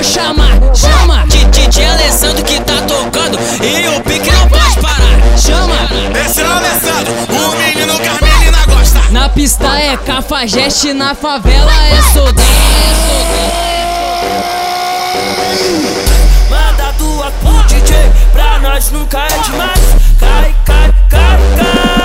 vou chamar, chama. DJ Alessandro que tá tocando e o pique não pode parar. Chama. Esse é o Alessandro, o menino que as meninas gostam. Na pista é cafajeste, na favela é soldado. Manda tua pro DJ, pra nós nunca é demais. Cai, cai, cai, cai.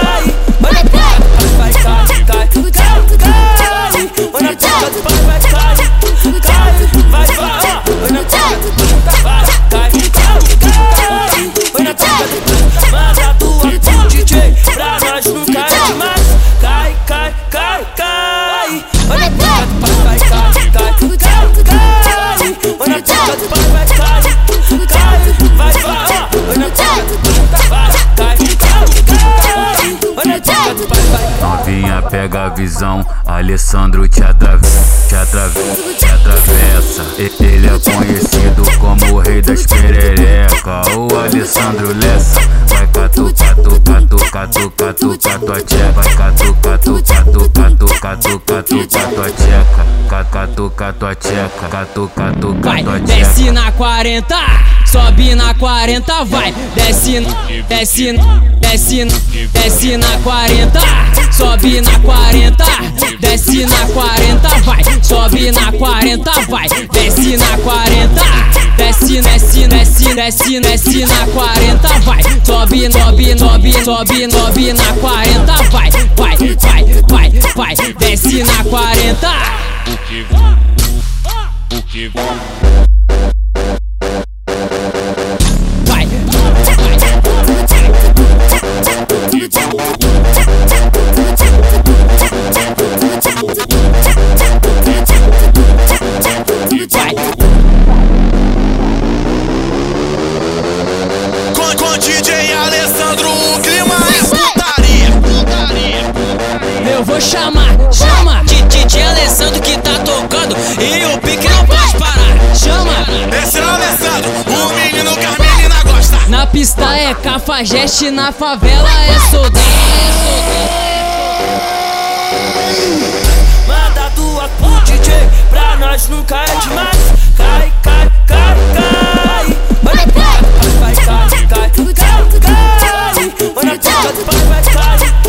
Visão, Alessandro te atravessa, te atravessa, te atravessa. Ele é conhecido como o rei das perereca, o Alessandro Lessa. Vai catucar, tucar, tucar, tucar, tucar tua tcheca. Vai catucar, tucar, tucar, tucar, tucar tua tcheca. Catucar tua tcheca, catucar, tucar Vai, tua desce tcheca. na 40, sobe na 40, vai. Desce, desce, desce, desce na 40, sobe na 40, desce na 40, vai. Sobe na 40, vai. Desce na 40, desce, desce, desce, desce, desce na 40, vai. Sobe, sobe, sobe, sobe, sobe na 40, vai. Vai, vai, vai. Desce na 40. Vai. Vou chamar, chama. DJ Alessandro que tá tocando e o pique não pode parar. Chama. Esse é o Alessandro, o menino que as meninas gostam. Na pista é cafajeste, na favela é soldado. Manda tua pro DJ, pra nós nunca é demais. Cai, cai, cai, cai. Olha a pica do pai, vai, cai, cai, cai, cai. Olha a pica do pai, vai, cai, cai,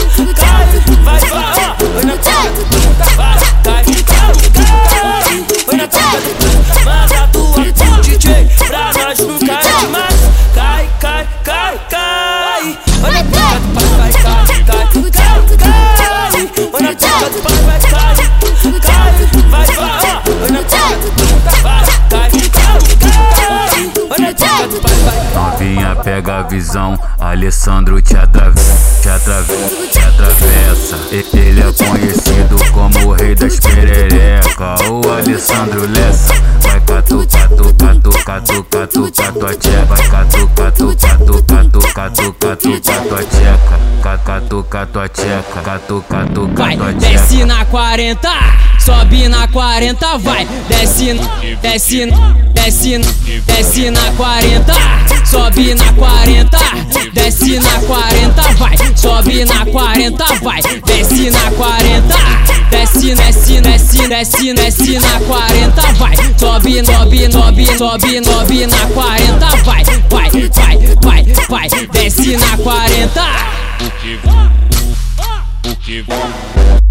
pega a visão, Alessandro te atravessa, te atravessa, te atravessa. E- Ele é conhecido como o rei das perereca, o Alessandro Lessa. Vai catucar, tucar, tucar, tucar, tucar tua tcheca. Vai catucar, tucar, tucar, tucar, tucar, tucar tua tcheca. Catucar tua tcheca, catucar, tucar Vai, tua desce tcheca. na 40, sobe na 40, vai. Desce, desce, desce, desce na 40, sobe na 40, desce na 40, vai. Sobe na 40, vai. Desce na 40, desce, desce, desce, desce, desce na 40, vai. Sobe, sobe, sobe, sobe, sobe na 40, vai. Vai, vai, vai, vai. Desce na 40. Vai.